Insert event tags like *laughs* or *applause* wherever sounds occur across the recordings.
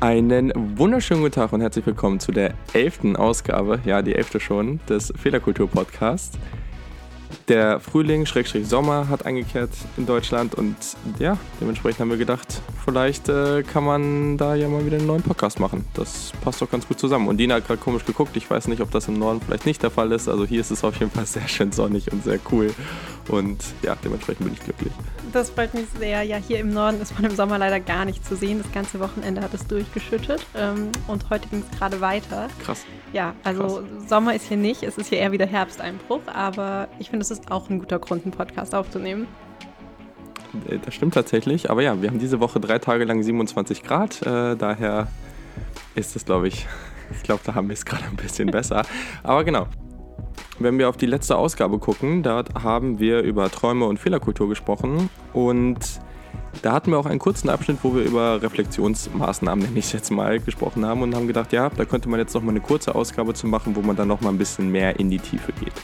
Einen wunderschönen guten Tag und herzlich willkommen zu der elften Ausgabe, ja, die elfte schon, des Fehlerkultur-Podcasts. Der Frühling, Schrägstrich Sommer, hat eingekehrt in Deutschland und ja, dementsprechend haben wir gedacht, vielleicht äh, kann man da ja mal wieder einen neuen Podcast machen. Das passt doch ganz gut zusammen. Und Dina hat gerade komisch geguckt. Ich weiß nicht, ob das im Norden vielleicht nicht der Fall ist. Also hier ist es auf jeden Fall sehr schön sonnig und sehr cool. Und ja, dementsprechend bin ich glücklich. Das freut mich sehr. Ja, hier im Norden ist man im Sommer leider gar nicht zu sehen. Das ganze Wochenende hat es durchgeschüttet ähm, und heute ging es gerade weiter. Krass. Ja, also Krass. Sommer ist hier nicht. Es ist hier eher wieder Herbsteinbruch, aber ich finde, es ist auch ein guter Grund, einen Podcast aufzunehmen. Äh, das stimmt tatsächlich. Aber ja, wir haben diese Woche drei Tage lang 27 Grad. Äh, daher ist es, glaube ich, *laughs* ich glaube, da haben wir es gerade ein bisschen besser. Aber genau. Wenn wir auf die letzte Ausgabe gucken, da haben wir über Träume und Fehlerkultur gesprochen. Und da hatten wir auch einen kurzen Abschnitt, wo wir über Reflexionsmaßnahmen, nenne ich es jetzt mal, gesprochen haben und haben gedacht, ja, da könnte man jetzt noch mal eine kurze Ausgabe zu machen, wo man dann noch mal ein bisschen mehr in die Tiefe geht.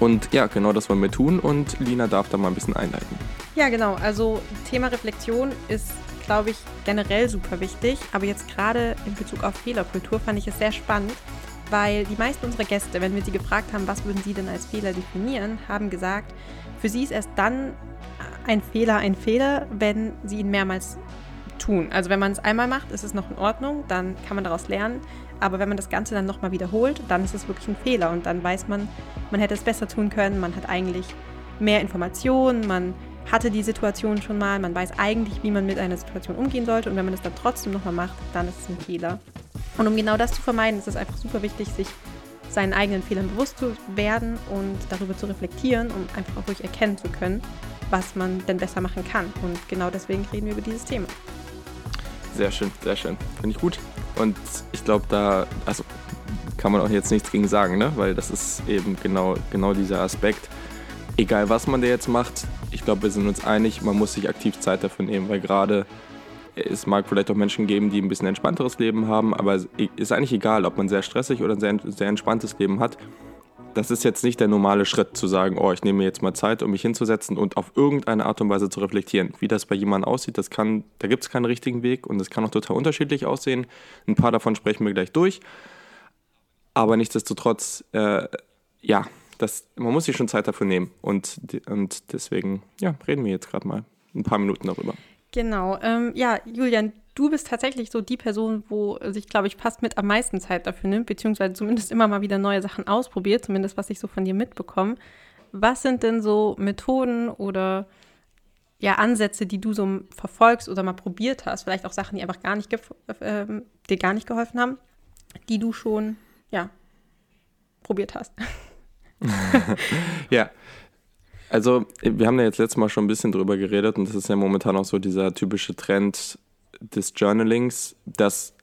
Und ja, genau das wollen wir tun und Lina darf da mal ein bisschen einleiten. Ja, genau. Also Thema Reflexion ist, glaube ich, generell super wichtig. Aber jetzt gerade in Bezug auf Fehlerkultur fand ich es sehr spannend, weil die meisten unserer Gäste, wenn wir sie gefragt haben, was würden sie denn als Fehler definieren, haben gesagt, für sie ist erst dann ein Fehler ein Fehler, wenn sie ihn mehrmals tun. Also wenn man es einmal macht, ist es noch in Ordnung, dann kann man daraus lernen. Aber wenn man das Ganze dann nochmal wiederholt, dann ist es wirklich ein Fehler und dann weiß man, man hätte es besser tun können, man hat eigentlich mehr Informationen, man hatte die Situation schon mal, man weiß eigentlich, wie man mit einer Situation umgehen sollte und wenn man das dann trotzdem nochmal macht, dann ist es ein Fehler. Und um genau das zu vermeiden, ist es einfach super wichtig, sich seinen eigenen Fehlern bewusst zu werden und darüber zu reflektieren, um einfach auch ruhig erkennen zu können, was man denn besser machen kann. Und genau deswegen reden wir über dieses Thema. Sehr schön, sehr schön. Finde ich gut. Und ich glaube, da also kann man auch jetzt nichts gegen sagen, ne? weil das ist eben genau, genau dieser Aspekt. Egal, was man da jetzt macht, ich glaube, wir sind uns einig, man muss sich aktiv Zeit dafür nehmen, weil gerade es mag vielleicht auch Menschen geben, die ein bisschen entspannteres Leben haben, aber es ist eigentlich egal, ob man sehr stressig oder ein sehr, sehr entspanntes Leben hat. Das ist jetzt nicht der normale Schritt zu sagen, oh, ich nehme mir jetzt mal Zeit, um mich hinzusetzen und auf irgendeine Art und Weise zu reflektieren. Wie das bei jemandem aussieht, das kann, da gibt es keinen richtigen Weg und es kann auch total unterschiedlich aussehen. Ein paar davon sprechen wir gleich durch. Aber nichtsdestotrotz, äh, ja, das, man muss sich schon Zeit dafür nehmen. Und, und deswegen, ja, reden wir jetzt gerade mal ein paar Minuten darüber. Genau. Ähm, ja, Julian, du bist tatsächlich so die Person, wo sich, glaube ich, fast mit am meisten Zeit dafür nimmt, beziehungsweise zumindest immer mal wieder neue Sachen ausprobiert, zumindest was ich so von dir mitbekomme. Was sind denn so Methoden oder ja, Ansätze, die du so verfolgst oder mal probiert hast? Vielleicht auch Sachen, die einfach gar nicht äh, dir gar nicht geholfen haben, die du schon, ja, probiert hast. *laughs* *laughs* ja, also, wir haben ja jetzt letztes Mal schon ein bisschen drüber geredet und das ist ja momentan auch so dieser typische Trend des Journalings, das,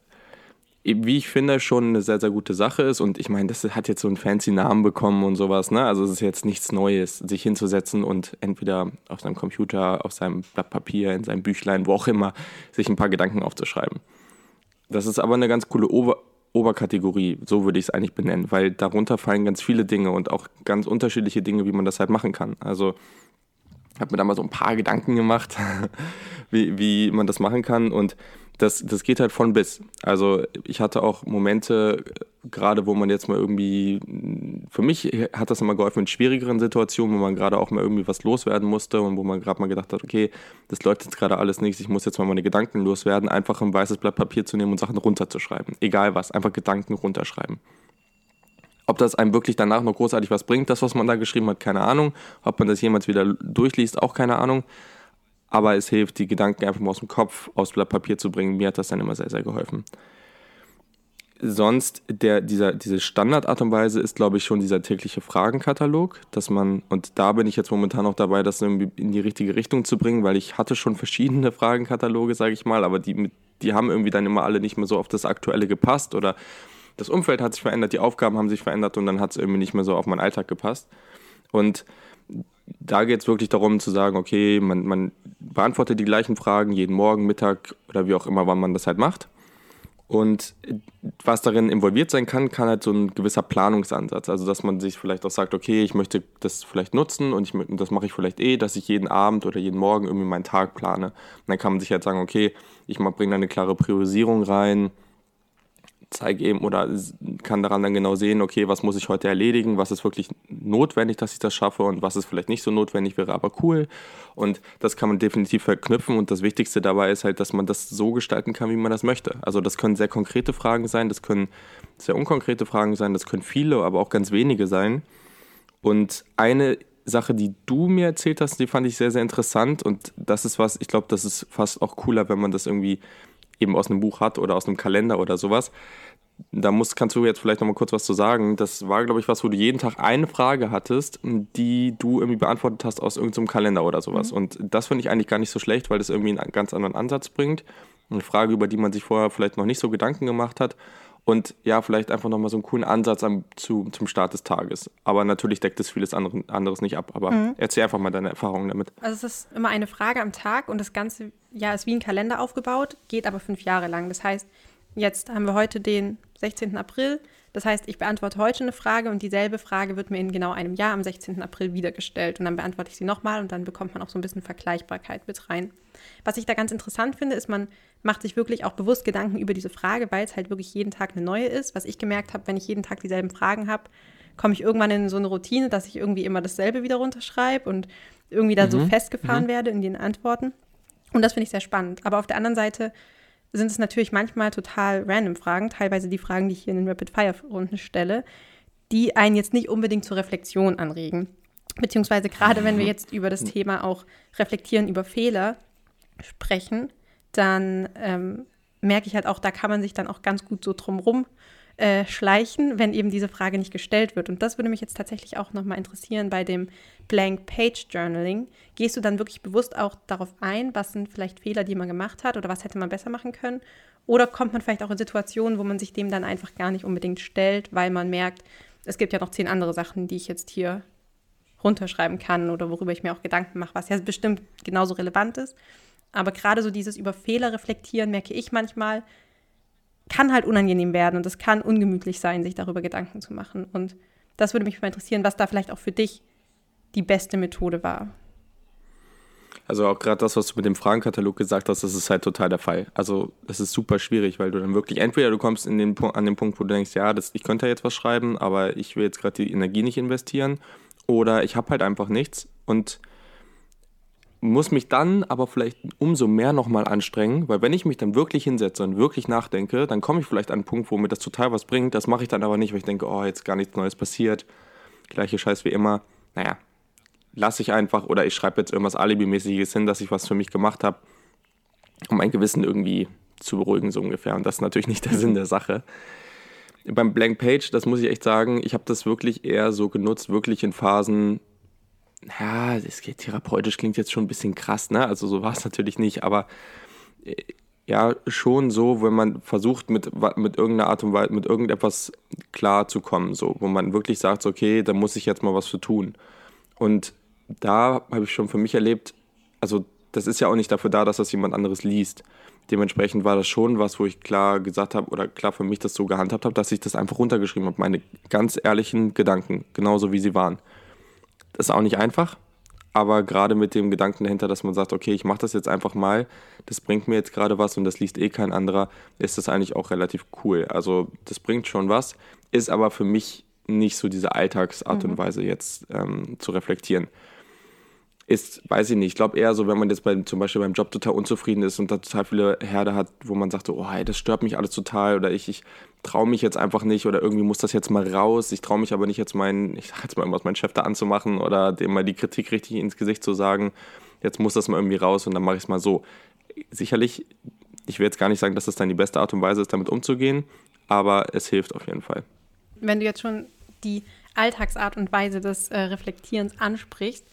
wie ich finde, schon eine sehr, sehr gute Sache ist. Und ich meine, das hat jetzt so einen fancy Namen bekommen und sowas. Ne? Also, es ist jetzt nichts Neues, sich hinzusetzen und entweder auf seinem Computer, auf seinem Blatt Papier, in seinem Büchlein, wo auch immer, sich ein paar Gedanken aufzuschreiben. Das ist aber eine ganz coole Ober Oberkategorie, so würde ich es eigentlich benennen, weil darunter fallen ganz viele Dinge und auch ganz unterschiedliche Dinge, wie man das halt machen kann. Also habe mir da mal so ein paar Gedanken gemacht, *laughs* wie, wie man das machen kann und das, das geht halt von bis. Also ich hatte auch Momente, gerade wo man jetzt mal irgendwie, für mich hat das immer geholfen in schwierigeren Situationen, wo man gerade auch mal irgendwie was loswerden musste und wo man gerade mal gedacht hat, okay, das läuft jetzt gerade alles nichts, ich muss jetzt mal meine Gedanken loswerden, einfach ein weißes Blatt Papier zu nehmen und Sachen runterzuschreiben. Egal was, einfach Gedanken runterschreiben. Ob das einem wirklich danach noch großartig was bringt, das, was man da geschrieben hat, keine Ahnung. Ob man das jemals wieder durchliest, auch keine Ahnung aber es hilft, die Gedanken einfach mal aus dem Kopf aufs Blatt Papier zu bringen. Mir hat das dann immer sehr, sehr geholfen. Sonst, der, dieser, diese Standardart und Weise ist, glaube ich, schon dieser tägliche Fragenkatalog, dass man, und da bin ich jetzt momentan auch dabei, das in die richtige Richtung zu bringen, weil ich hatte schon verschiedene Fragenkataloge, sage ich mal, aber die, die haben irgendwie dann immer alle nicht mehr so auf das Aktuelle gepasst oder das Umfeld hat sich verändert, die Aufgaben haben sich verändert und dann hat es irgendwie nicht mehr so auf meinen Alltag gepasst. Und da geht es wirklich darum zu sagen, okay, man, man beantworte die gleichen Fragen jeden Morgen, Mittag oder wie auch immer, wann man das halt macht. Und was darin involviert sein kann, kann halt so ein gewisser Planungsansatz. Also, dass man sich vielleicht auch sagt, okay, ich möchte das vielleicht nutzen und ich, das mache ich vielleicht eh, dass ich jeden Abend oder jeden Morgen irgendwie meinen Tag plane. Und dann kann man sich halt sagen, okay, ich bringe da eine klare Priorisierung rein zeige eben oder kann daran dann genau sehen, okay, was muss ich heute erledigen, was ist wirklich notwendig, dass ich das schaffe und was ist vielleicht nicht so notwendig, wäre aber cool. Und das kann man definitiv verknüpfen und das Wichtigste dabei ist halt, dass man das so gestalten kann, wie man das möchte. Also das können sehr konkrete Fragen sein, das können sehr unkonkrete Fragen sein, das können viele, aber auch ganz wenige sein. Und eine Sache, die du mir erzählt hast, die fand ich sehr, sehr interessant und das ist was, ich glaube, das ist fast auch cooler, wenn man das irgendwie eben aus einem Buch hat oder aus einem Kalender oder sowas. Da musst, kannst du jetzt vielleicht noch mal kurz was zu sagen. Das war, glaube ich, was, wo du jeden Tag eine Frage hattest, die du irgendwie beantwortet hast aus irgendeinem Kalender oder sowas. Mhm. Und das finde ich eigentlich gar nicht so schlecht, weil das irgendwie einen ganz anderen Ansatz bringt. Eine Frage, über die man sich vorher vielleicht noch nicht so Gedanken gemacht hat. Und ja, vielleicht einfach nochmal so einen coolen Ansatz am, zu, zum Start des Tages. Aber natürlich deckt es vieles andere, anderes nicht ab. Aber mhm. erzähl einfach mal deine Erfahrungen damit. Also es ist immer eine Frage am Tag und das ganze Jahr ist wie ein Kalender aufgebaut, geht aber fünf Jahre lang. Das heißt, jetzt haben wir heute den 16. April. Das heißt, ich beantworte heute eine Frage und dieselbe Frage wird mir in genau einem Jahr am 16. April wieder gestellt. Und dann beantworte ich sie nochmal und dann bekommt man auch so ein bisschen Vergleichbarkeit mit rein. Was ich da ganz interessant finde, ist, man macht sich wirklich auch bewusst Gedanken über diese Frage, weil es halt wirklich jeden Tag eine neue ist. Was ich gemerkt habe, wenn ich jeden Tag dieselben Fragen habe, komme ich irgendwann in so eine Routine, dass ich irgendwie immer dasselbe wieder runterschreibe und irgendwie da mhm. so festgefahren mhm. werde in den Antworten. Und das finde ich sehr spannend. Aber auf der anderen Seite sind es natürlich manchmal total random Fragen, teilweise die Fragen, die ich hier in den Rapid-Fire-Runden stelle, die einen jetzt nicht unbedingt zur Reflexion anregen. Beziehungsweise gerade wenn wir jetzt über das Thema auch reflektieren über Fehler sprechen, dann ähm, merke ich halt auch, da kann man sich dann auch ganz gut so drumrum äh, schleichen, wenn eben diese Frage nicht gestellt wird. Und das würde mich jetzt tatsächlich auch nochmal interessieren bei dem Blank Page Journaling. Gehst du dann wirklich bewusst auch darauf ein, was sind vielleicht Fehler, die man gemacht hat oder was hätte man besser machen können? Oder kommt man vielleicht auch in Situationen, wo man sich dem dann einfach gar nicht unbedingt stellt, weil man merkt, es gibt ja noch zehn andere Sachen, die ich jetzt hier runterschreiben kann oder worüber ich mir auch Gedanken mache, was ja bestimmt genauso relevant ist. Aber gerade so dieses über Fehler reflektieren, merke ich manchmal, kann halt unangenehm werden und es kann ungemütlich sein, sich darüber Gedanken zu machen. Und das würde mich mal interessieren, was da vielleicht auch für dich die beste Methode war. Also auch gerade das, was du mit dem Fragenkatalog gesagt hast, das ist halt total der Fall. Also das ist super schwierig, weil du dann wirklich, entweder du kommst in den, an den Punkt, wo du denkst, ja, das, ich könnte ja jetzt was schreiben, aber ich will jetzt gerade die Energie nicht investieren. Oder ich habe halt einfach nichts und muss mich dann aber vielleicht umso mehr nochmal anstrengen, weil wenn ich mich dann wirklich hinsetze und wirklich nachdenke, dann komme ich vielleicht an einen Punkt, wo mir das total was bringt. Das mache ich dann aber nicht, weil ich denke, oh, jetzt gar nichts Neues passiert. Gleiche Scheiß wie immer. Naja, lasse ich einfach oder ich schreibe jetzt irgendwas Alibi-mäßiges hin, dass ich was für mich gemacht habe, um mein Gewissen irgendwie zu beruhigen, so ungefähr. Und das ist natürlich nicht der *laughs* Sinn der Sache. Beim Blank Page, das muss ich echt sagen, ich habe das wirklich eher so genutzt, wirklich in Phasen, ja, das geht therapeutisch klingt jetzt schon ein bisschen krass, ne? Also so war es natürlich nicht, aber äh, ja, schon so, wenn man versucht, mit, mit irgendeiner Art und Weise, mit irgendetwas klar zu kommen, so, wo man wirklich sagt, okay, da muss ich jetzt mal was für tun. Und da habe ich schon für mich erlebt, also das ist ja auch nicht dafür da, dass das jemand anderes liest. Dementsprechend war das schon was, wo ich klar gesagt habe oder klar für mich das so gehandhabt habe, dass ich das einfach runtergeschrieben habe, meine ganz ehrlichen Gedanken, genauso wie sie waren. Das ist auch nicht einfach, aber gerade mit dem Gedanken dahinter, dass man sagt, okay, ich mache das jetzt einfach mal, das bringt mir jetzt gerade was und das liest eh kein anderer, ist das eigentlich auch relativ cool. Also das bringt schon was, ist aber für mich nicht so diese Alltagsart mhm. und Weise jetzt ähm, zu reflektieren ist, weiß ich nicht, ich glaube eher so, wenn man jetzt bei, zum Beispiel beim Job total unzufrieden ist und da total viele Herde hat, wo man sagt, oh, hey, das stört mich alles total oder ich, ich traue mich jetzt einfach nicht oder irgendwie muss das jetzt mal raus, ich traue mich aber nicht jetzt meinen, ich sag jetzt mal irgendwas, meinen Chef da anzumachen oder dem mal die Kritik richtig ins Gesicht zu sagen, jetzt muss das mal irgendwie raus und dann mache ich es mal so. Sicherlich, ich will jetzt gar nicht sagen, dass das dann die beste Art und Weise ist, damit umzugehen, aber es hilft auf jeden Fall. Wenn du jetzt schon die Alltagsart und Weise des äh, Reflektierens ansprichst,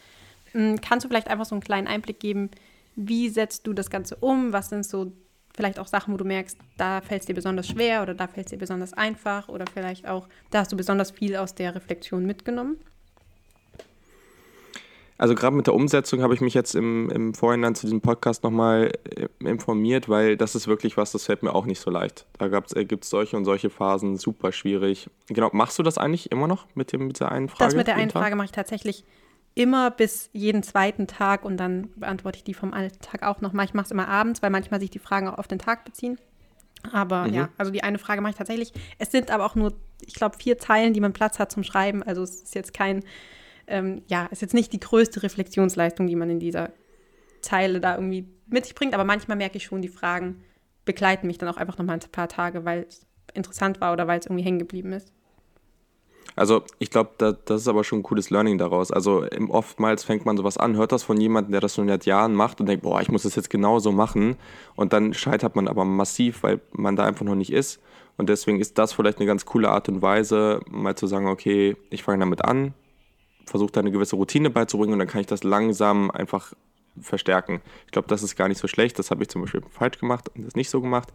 kannst du vielleicht einfach so einen kleinen Einblick geben, wie setzt du das Ganze um? Was sind so vielleicht auch Sachen, wo du merkst, da fällt es dir besonders schwer oder da fällt es dir besonders einfach oder vielleicht auch, da hast du besonders viel aus der Reflexion mitgenommen? Also gerade mit der Umsetzung habe ich mich jetzt im, im Vorhinein zu diesem Podcast nochmal äh, informiert, weil das ist wirklich was, das fällt mir auch nicht so leicht. Da äh, gibt es solche und solche Phasen, super schwierig. Genau, machst du das eigentlich immer noch mit, dem, mit der einen Frage? Das mit der einen Frage mache ich tatsächlich immer bis jeden zweiten Tag und dann beantworte ich die vom Alltag auch nochmal. Ich mache es immer abends, weil manchmal sich die Fragen auch auf den Tag beziehen. Aber mhm. ja, also die eine Frage mache ich tatsächlich. Es sind aber auch nur, ich glaube, vier Zeilen, die man Platz hat zum Schreiben. Also es ist jetzt kein, ähm, ja, ist jetzt nicht die größte Reflexionsleistung, die man in dieser Zeile da irgendwie mit sich bringt. Aber manchmal merke ich schon, die Fragen begleiten mich dann auch einfach nochmal ein paar Tage, weil es interessant war oder weil es irgendwie hängen geblieben ist. Also ich glaube, da, das ist aber schon ein cooles Learning daraus. Also oftmals fängt man sowas an, hört das von jemandem, der das schon seit Jahren macht und denkt, boah, ich muss das jetzt genauso machen. Und dann scheitert man aber massiv, weil man da einfach noch nicht ist. Und deswegen ist das vielleicht eine ganz coole Art und Weise, mal zu sagen, okay, ich fange damit an, versuche da eine gewisse Routine beizubringen und dann kann ich das langsam einfach verstärken. Ich glaube, das ist gar nicht so schlecht. Das habe ich zum Beispiel falsch gemacht und das nicht so gemacht.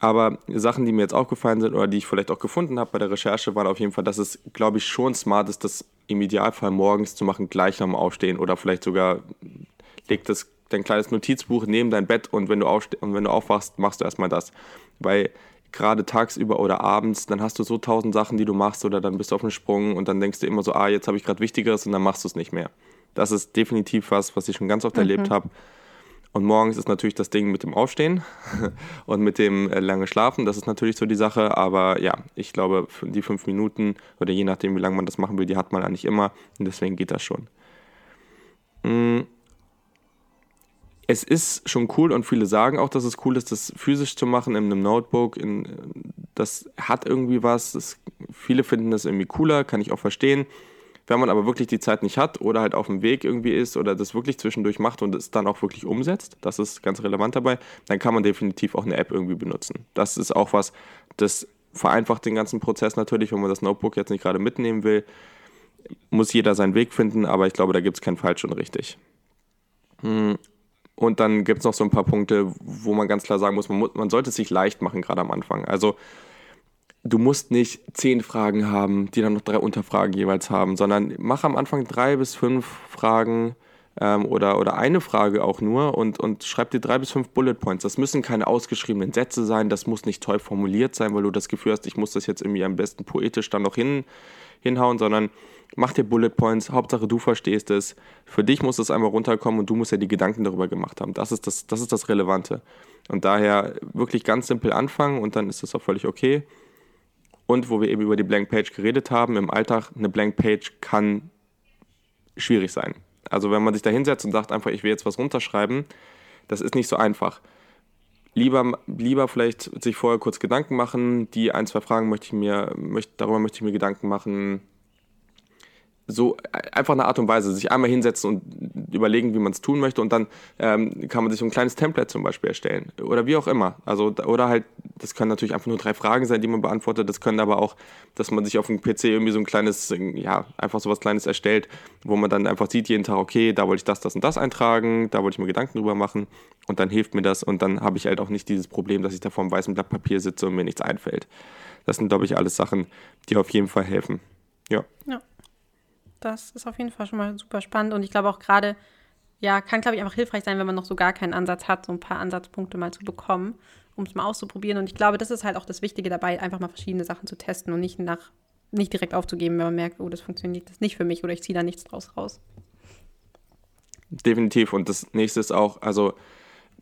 Aber Sachen, die mir jetzt aufgefallen sind oder die ich vielleicht auch gefunden habe bei der Recherche, waren auf jeden Fall, dass es, glaube ich, schon smart ist, das im Idealfall morgens zu machen, gleich nach dem Aufstehen oder vielleicht sogar leg das dein kleines Notizbuch neben dein Bett und wenn du, und wenn du aufwachst, machst du erstmal das. Weil gerade tagsüber oder abends, dann hast du so tausend Sachen, die du machst oder dann bist du auf dem Sprung und dann denkst du immer so, ah, jetzt habe ich gerade Wichtigeres und dann machst du es nicht mehr. Das ist definitiv was, was ich schon ganz oft mhm. erlebt habe. Und morgens ist natürlich das Ding mit dem Aufstehen *laughs* und mit dem äh, lange Schlafen. Das ist natürlich so die Sache. Aber ja, ich glaube, die fünf Minuten oder je nachdem, wie lange man das machen will, die hat man eigentlich immer. Und deswegen geht das schon. Mm. Es ist schon cool und viele sagen auch, dass es cool ist, das physisch zu machen in einem Notebook. In, das hat irgendwie was. Das, viele finden das irgendwie cooler, kann ich auch verstehen. Wenn man aber wirklich die Zeit nicht hat oder halt auf dem Weg irgendwie ist oder das wirklich zwischendurch macht und es dann auch wirklich umsetzt, das ist ganz relevant dabei, dann kann man definitiv auch eine App irgendwie benutzen. Das ist auch was, das vereinfacht den ganzen Prozess natürlich, wenn man das Notebook jetzt nicht gerade mitnehmen will. Muss jeder seinen Weg finden, aber ich glaube, da gibt es kein falsch und richtig. Hm. Und dann gibt es noch so ein paar Punkte, wo man ganz klar sagen muss, man, muss, man sollte es sich leicht machen, gerade am Anfang. Also du musst nicht zehn Fragen haben, die dann noch drei Unterfragen jeweils haben, sondern mach am Anfang drei bis fünf Fragen ähm, oder, oder eine Frage auch nur und, und schreib dir drei bis fünf Bullet Points. Das müssen keine ausgeschriebenen Sätze sein, das muss nicht toll formuliert sein, weil du das Gefühl hast, ich muss das jetzt irgendwie am besten poetisch dann noch hin, hinhauen, sondern mach dir Bullet Points, Hauptsache du verstehst es. Für dich muss es einmal runterkommen und du musst ja die Gedanken darüber gemacht haben. Das ist das, das, ist das Relevante. Und daher wirklich ganz simpel anfangen und dann ist das auch völlig okay. Und wo wir eben über die Blank Page geredet haben, im Alltag, eine Blank Page kann schwierig sein. Also wenn man sich da hinsetzt und sagt einfach, ich will jetzt was runterschreiben, das ist nicht so einfach. Lieber, lieber vielleicht sich vorher kurz Gedanken machen, die ein, zwei Fragen möchte ich mir, möchte, darüber möchte ich mir Gedanken machen, so einfach eine Art und Weise, sich einmal hinsetzen und überlegen, wie man es tun möchte und dann ähm, kann man sich so ein kleines Template zum Beispiel erstellen oder wie auch immer. Also oder halt, das können natürlich einfach nur drei Fragen sein, die man beantwortet. Das können aber auch, dass man sich auf dem PC irgendwie so ein kleines, ja einfach so was Kleines erstellt, wo man dann einfach sieht jeden Tag, okay, da wollte ich das, das und das eintragen, da wollte ich mir Gedanken drüber machen und dann hilft mir das und dann habe ich halt auch nicht dieses Problem, dass ich da vor einem weißen Blatt Papier sitze und mir nichts einfällt. Das sind glaube ich alles Sachen, die auf jeden Fall helfen. Ja. Ja das ist auf jeden Fall schon mal super spannend. Und ich glaube auch gerade, ja, kann, glaube ich, einfach hilfreich sein, wenn man noch so gar keinen Ansatz hat, so ein paar Ansatzpunkte mal zu bekommen, um es mal auszuprobieren. Und ich glaube, das ist halt auch das Wichtige dabei, einfach mal verschiedene Sachen zu testen und nicht nach, nicht direkt aufzugeben, wenn man merkt, oh, das funktioniert das nicht für mich oder ich ziehe da nichts draus raus. Definitiv. Und das nächste ist auch, also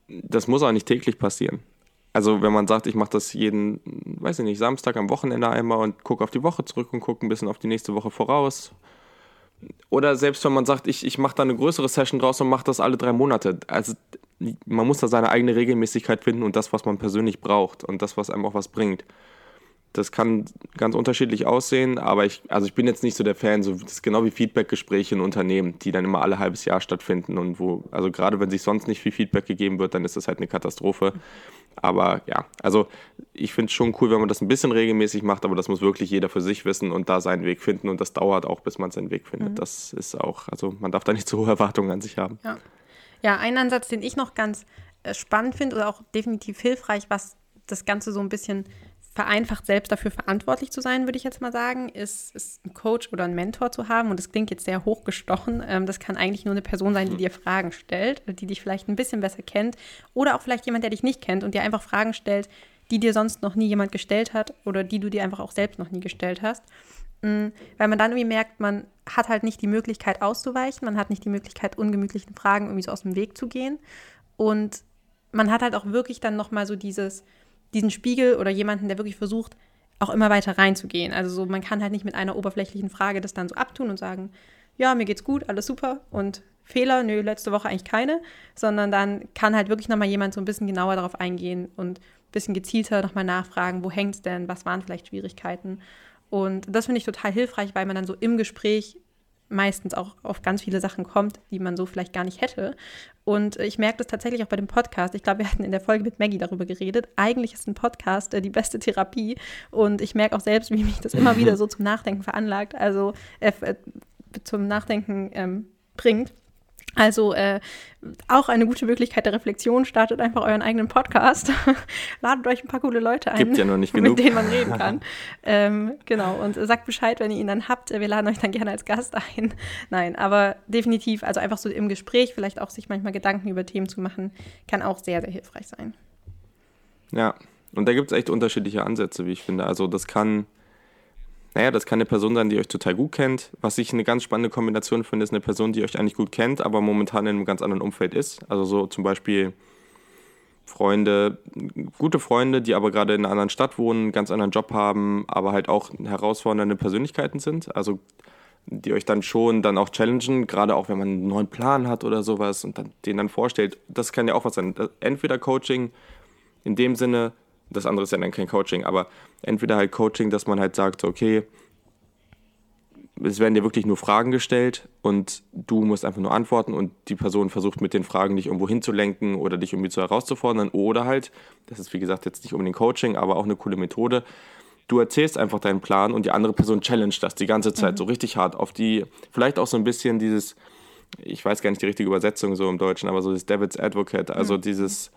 das muss auch nicht täglich passieren. Also wenn man sagt, ich mache das jeden, weiß ich nicht, Samstag am Wochenende einmal und gucke auf die Woche zurück und gucke ein bisschen auf die nächste Woche voraus oder selbst wenn man sagt, ich, ich mache da eine größere Session draus und mache das alle drei Monate. Also man muss da seine eigene Regelmäßigkeit finden und das, was man persönlich braucht und das, was einem auch was bringt. Das kann ganz unterschiedlich aussehen, aber ich, also ich bin jetzt nicht so der Fan, so das ist genau wie Feedbackgespräche in Unternehmen, die dann immer alle halbes Jahr stattfinden und wo, also gerade wenn sich sonst nicht viel Feedback gegeben wird, dann ist das halt eine Katastrophe. Aber ja, also ich finde es schon cool, wenn man das ein bisschen regelmäßig macht, aber das muss wirklich jeder für sich wissen und da seinen Weg finden und das dauert auch, bis man seinen Weg findet. Mhm. Das ist auch, also man darf da nicht zu hohe Erwartungen an sich haben. Ja, ja ein Ansatz, den ich noch ganz äh, spannend finde oder auch definitiv hilfreich, was das Ganze so ein bisschen vereinfacht, selbst dafür verantwortlich zu sein, würde ich jetzt mal sagen, ist, ist ein Coach oder ein Mentor zu haben. Und das klingt jetzt sehr hochgestochen. Ähm, das kann eigentlich nur eine Person sein, die dir Fragen stellt, die dich vielleicht ein bisschen besser kennt. Oder auch vielleicht jemand, der dich nicht kennt und dir einfach Fragen stellt, die dir sonst noch nie jemand gestellt hat oder die du dir einfach auch selbst noch nie gestellt hast. Mhm, weil man dann irgendwie merkt, man hat halt nicht die Möglichkeit auszuweichen, man hat nicht die Möglichkeit, ungemütlichen Fragen irgendwie so aus dem Weg zu gehen. Und man hat halt auch wirklich dann nochmal so dieses diesen Spiegel oder jemanden, der wirklich versucht, auch immer weiter reinzugehen. Also so, man kann halt nicht mit einer oberflächlichen Frage das dann so abtun und sagen, ja, mir geht's gut, alles super und Fehler, nö, letzte Woche eigentlich keine, sondern dann kann halt wirklich nochmal jemand so ein bisschen genauer darauf eingehen und ein bisschen gezielter nochmal nachfragen, wo hängt's denn, was waren vielleicht Schwierigkeiten. Und das finde ich total hilfreich, weil man dann so im Gespräch meistens auch auf ganz viele Sachen kommt, die man so vielleicht gar nicht hätte. Und ich merke das tatsächlich auch bei dem Podcast. Ich glaube, wir hatten in der Folge mit Maggie darüber geredet. Eigentlich ist ein Podcast äh, die beste Therapie. Und ich merke auch selbst, wie mich das immer wieder *laughs* so zum Nachdenken veranlagt, also äh, äh zum Nachdenken ähm, bringt. Also äh, auch eine gute Möglichkeit der Reflexion. Startet einfach euren eigenen Podcast. *laughs* Ladet euch ein paar coole Leute ein, Gibt ja noch nicht mit genug. denen man reden kann. *laughs* ähm, genau, und sagt Bescheid, wenn ihr ihn dann habt. Wir laden euch dann gerne als Gast ein. *laughs* Nein, aber definitiv, also einfach so im Gespräch vielleicht auch sich manchmal Gedanken über Themen zu machen, kann auch sehr, sehr hilfreich sein. Ja, und da gibt es echt unterschiedliche Ansätze, wie ich finde. Also das kann naja, das kann eine Person sein, die euch total gut kennt. Was ich eine ganz spannende Kombination finde, ist eine Person, die euch eigentlich gut kennt, aber momentan in einem ganz anderen Umfeld ist. Also so zum Beispiel Freunde, gute Freunde, die aber gerade in einer anderen Stadt wohnen, einen ganz anderen Job haben, aber halt auch herausfordernde Persönlichkeiten sind. Also die euch dann schon dann auch challengen, gerade auch wenn man einen neuen Plan hat oder sowas und dann, den dann vorstellt. Das kann ja auch was sein. Entweder Coaching in dem Sinne, das andere ist ja dann kein Coaching, aber entweder halt Coaching, dass man halt sagt, okay, es werden dir wirklich nur Fragen gestellt und du musst einfach nur antworten und die Person versucht mit den Fragen dich irgendwo hinzulenken oder dich irgendwie zu herauszufordern oder halt, das ist wie gesagt jetzt nicht unbedingt Coaching, aber auch eine coole Methode, du erzählst einfach deinen Plan und die andere Person challenge das die ganze Zeit mhm. so richtig hart auf die, vielleicht auch so ein bisschen dieses, ich weiß gar nicht die richtige Übersetzung so im Deutschen, aber so das David's Advocate, also mhm. dieses,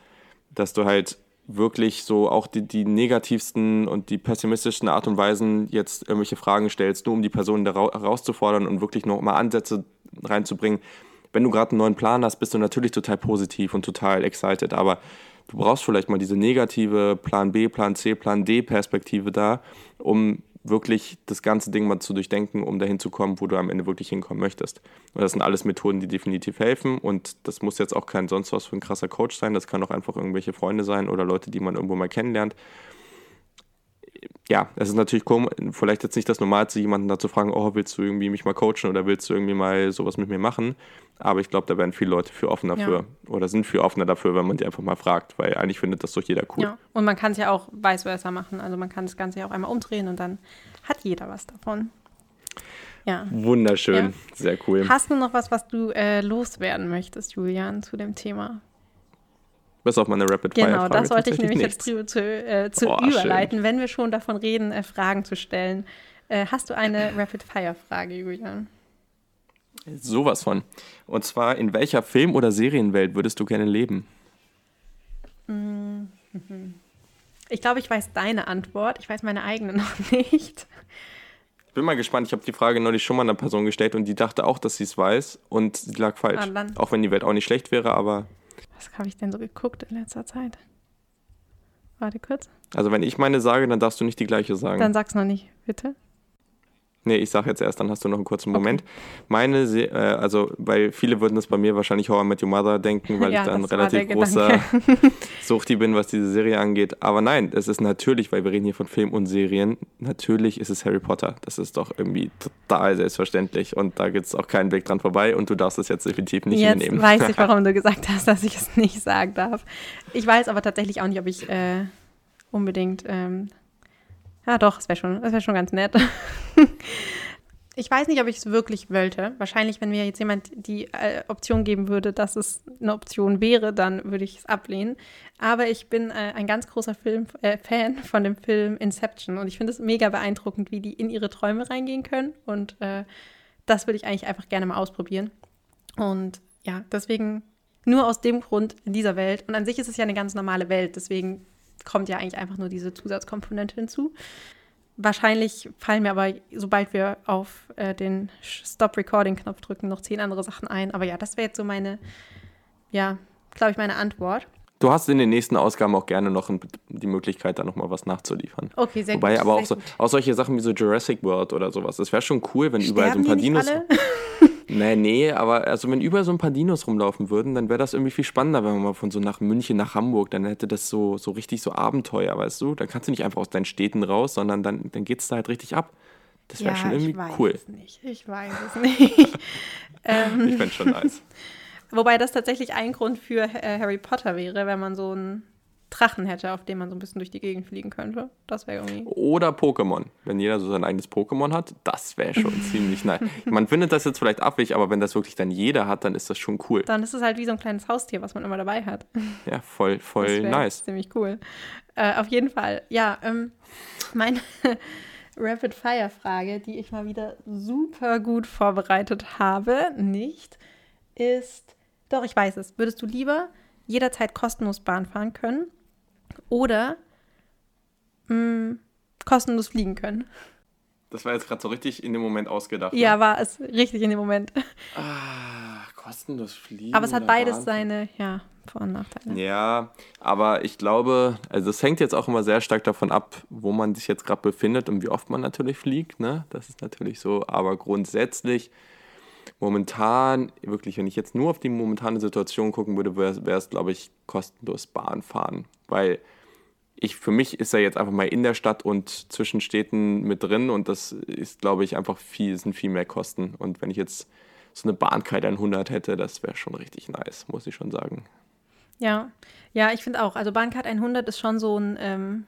dass du halt wirklich so auch die, die negativsten und die pessimistischsten Art und Weisen jetzt irgendwelche Fragen stellst, nur um die Person da herauszufordern und wirklich noch mal Ansätze reinzubringen. Wenn du gerade einen neuen Plan hast, bist du natürlich total positiv und total excited, aber du brauchst vielleicht mal diese negative Plan B, Plan C, Plan D Perspektive da, um wirklich das ganze Ding mal zu durchdenken, um dahin zu kommen, wo du am Ende wirklich hinkommen möchtest. Und das sind alles Methoden, die definitiv helfen. Und das muss jetzt auch kein sonst was für ein krasser Coach sein. Das kann auch einfach irgendwelche Freunde sein oder Leute, die man irgendwo mal kennenlernt ja, es ist natürlich komisch, vielleicht jetzt nicht das Normalste, jemanden da zu fragen, oh, willst du irgendwie mich mal coachen oder willst du irgendwie mal sowas mit mir machen? Aber ich glaube, da werden viele Leute für offen dafür ja. oder sind für offener dafür, wenn man die einfach mal fragt, weil eigentlich findet das doch jeder cool. Ja, und man kann es ja auch vice versa machen. Also man kann das Ganze ja auch einmal umdrehen und dann hat jeder was davon. Ja. Wunderschön, ja. sehr cool. Hast du noch was, was du äh, loswerden möchtest, Julian, zu dem Thema? Bis auf meine Rapid Fire. Genau, das wollte ich nämlich nichts. jetzt zu, äh, zu oh, überleiten, schön. wenn wir schon davon reden, äh, Fragen zu stellen. Äh, hast du eine Rapid Fire Frage, Julian? Sowas von. Und zwar, in welcher Film- oder Serienwelt würdest du gerne leben? Mhm. *laughs* Ich glaube, ich weiß deine Antwort. Ich weiß meine eigene *laughs* noch nicht. Ich bin mal gespannt. Ich habe die Frage neulich schon mal einer Person gestellt und die dachte auch, dass sie es weiß und sie lag falsch. Ah, auch wenn die Welt auch nicht schlecht wäre, aber was habe ich denn so geguckt in letzter Zeit? Warte kurz. Also wenn ich meine sage, dann darfst du nicht die gleiche sagen. Dann sag's noch nicht, bitte. Nee, ich sag jetzt erst, dann hast du noch einen kurzen Moment. Okay. Meine, äh, also, weil viele würden das bei mir wahrscheinlich How I Met Your Mother denken, weil *laughs* ja, ich da ein relativ großer *laughs* Suchti bin, was diese Serie angeht. Aber nein, es ist natürlich, weil wir reden hier von Film und Serien, natürlich ist es Harry Potter. Das ist doch irgendwie total selbstverständlich und da gibt es auch keinen Weg dran vorbei und du darfst es jetzt definitiv nicht jetzt nehmen. weiß ich, *laughs* warum du gesagt hast, dass ich es nicht sagen darf. Ich weiß aber tatsächlich auch nicht, ob ich äh, unbedingt ähm, ja, doch, es wäre schon, wär schon ganz nett. *laughs* ich weiß nicht, ob ich es wirklich wollte. Wahrscheinlich, wenn mir jetzt jemand die äh, Option geben würde, dass es eine Option wäre, dann würde ich es ablehnen. Aber ich bin äh, ein ganz großer Film, äh, Fan von dem Film Inception und ich finde es mega beeindruckend, wie die in ihre Träume reingehen können. Und äh, das würde ich eigentlich einfach gerne mal ausprobieren. Und ja, deswegen nur aus dem Grund in dieser Welt. Und an sich ist es ja eine ganz normale Welt. Deswegen kommt ja eigentlich einfach nur diese Zusatzkomponente hinzu. Wahrscheinlich fallen mir aber, sobald wir auf äh, den Stop-Recording-Knopf drücken, noch zehn andere Sachen ein. Aber ja, das wäre jetzt so meine, ja, glaube ich, meine Antwort. Du hast in den nächsten Ausgaben auch gerne noch die Möglichkeit, da nochmal was nachzuliefern. Okay, sehr Wobei gut. aber sehr auch, so, auch solche Sachen wie so Jurassic World oder sowas. Das wäre schon cool, wenn überall so ein Sterben paar Dinos. alle? *laughs* Nee, nee, aber also wenn überall so ein paar Dinos rumlaufen würden, dann wäre das irgendwie viel spannender, wenn man mal von so nach München nach Hamburg, dann hätte das so, so richtig so Abenteuer, weißt du? Dann kannst du nicht einfach aus deinen Städten raus, sondern dann, dann geht es da halt richtig ab. Das wäre ja, schon irgendwie ich weiß cool. es nicht. Ich weiß es nicht. *laughs* ähm, Ich fände schon nice. *laughs* wobei das tatsächlich ein Grund für äh, Harry Potter wäre, wenn man so einen Drachen hätte, auf dem man so ein bisschen durch die Gegend fliegen könnte. Das wäre irgendwie. Oder Pokémon. Wenn jeder so sein eigenes Pokémon hat, das wäre schon *laughs* ziemlich nice. Man findet das jetzt vielleicht abwegig, aber wenn das wirklich dann jeder hat, dann ist das schon cool. Dann ist es halt wie so ein kleines Haustier, was man immer dabei hat. *laughs* Ja, voll, voll Das nice. Ziemlich cool. Äh, auf jeden Fall. Ja, ähm, meine *laughs* Rapid-Fire-Frage, die ich mal wieder super gut vorbereitet habe, nicht, ist, doch, ich weiß es. Würdest du lieber jederzeit kostenlos Bahn fahren können oder mh, kostenlos fliegen können? Das war jetzt gerade so richtig in dem Moment ausgedacht. ne? Ja, war es richtig in dem Moment. Ah, kostenlos fliegen. Aber es hat beides Bahn- seine, ja, Vor- und Nachteile. Ja, aber ich glaube, also es hängt jetzt auch immer sehr stark davon ab, wo man sich jetzt gerade befindet und wie oft man natürlich fliegt. Ne? Das ist natürlich so. Aber grundsätzlich, momentan, wirklich, wenn ich jetzt nur auf die momentane Situation gucken würde, wäre es, glaube ich, kostenlos Bahn fahren. Weil ich, für mich ist er jetzt einfach mal in der Stadt und zwischen Städten mit drin und das ist, glaube ich, einfach viel, sind viel mehr Kosten. Und wenn ich jetzt so eine Bahnkarte 100 hätte, das wäre schon richtig nice, muss ich schon sagen. Ja, ja, ich finde auch. Also Bahncard 100 ist schon so ein ähm,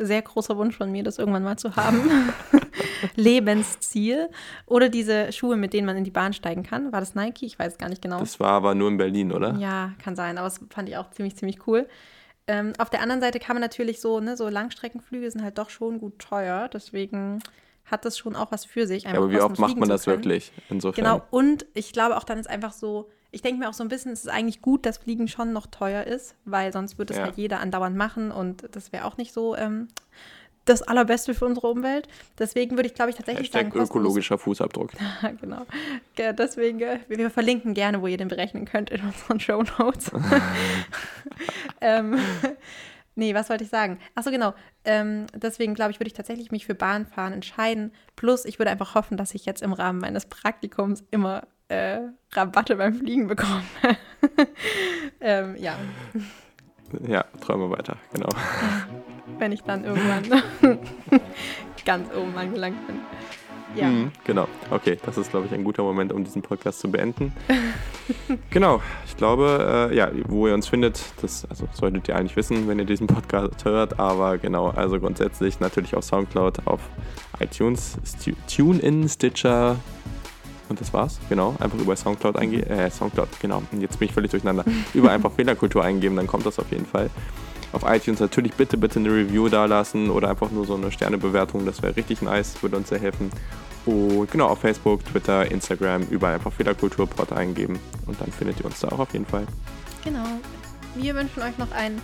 sehr großer Wunsch von mir, das irgendwann mal zu haben. *laughs* Lebensziel. Oder diese Schuhe, mit denen man in die Bahn steigen kann. War das Nike? Ich weiß gar nicht genau. Das war aber nur in Berlin, oder? Ja, kann sein, aber das fand ich auch ziemlich, ziemlich cool. Ähm, auf der anderen Seite kann man natürlich so, ne, so Langstreckenflüge sind halt doch schon gut teuer. Deswegen hat das schon auch was für sich. Ja, aber wie oft macht man das können. wirklich? Insofern. Genau, und ich glaube auch dann ist einfach so, ich denke mir auch so ein bisschen, es ist eigentlich gut, dass Fliegen schon noch teuer ist, weil sonst würde es Ja. halt jeder andauernd machen und das wäre auch nicht so ähm, das Allerbeste für unsere Umwelt. Deswegen würde ich, glaube ich, tatsächlich sagen, Hashtag kostenlos- ökologischer Fußabdruck. *laughs* genau. Ge- Deswegen, äh, wir, wir verlinken gerne, wo ihr den berechnen könnt in unseren *laughs* Show Notes. *laughs* ähm, nee, was wollte ich sagen? Achso, genau. Ähm, deswegen, glaube ich, würde ich tatsächlich mich für Bahnfahren entscheiden. Plus, ich würde einfach hoffen, dass ich jetzt im Rahmen meines Praktikums immer äh, Rabatte beim Fliegen bekomme. *laughs* ähm, ja, Ja, träume weiter, genau. wenn ich dann irgendwann *laughs* ganz oben angelangt bin. Ja. Mhm, genau. Okay, das ist, glaube ich, ein guter Moment, um diesen Podcast zu beenden. *laughs* genau, ich glaube, äh, ja, wo ihr uns findet, das also solltet ihr eigentlich wissen, wenn ihr diesen Podcast hört, aber genau, also grundsätzlich natürlich auf Soundcloud, auf iTunes, Stu- TuneIn, Stitcher und das war's, genau, einfach über Soundcloud eingeben, äh, Soundcloud, genau, und jetzt bin ich völlig durcheinander, über einfach Fehlerkultur eingeben, dann kommt das auf jeden Fall. Auf iTunes natürlich bitte, bitte eine Review dalassen oder einfach nur so eine Sternebewertung, das wäre richtig nice, würde uns sehr helfen. Und genau, auf Facebook, Twitter, Instagram, überall einfach Fehlerkulturpod eingeben und dann findet ihr uns da auch auf jeden Fall. Genau. Wir wünschen euch noch einen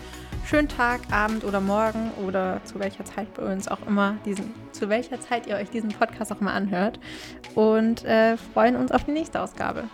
schönen Tag, Abend oder Morgen oder zu welcher Zeit bei uns auch immer diesen, zu welcher Zeit ihr euch diesen Podcast auch mal anhört und äh, freuen uns auf die nächste Ausgabe.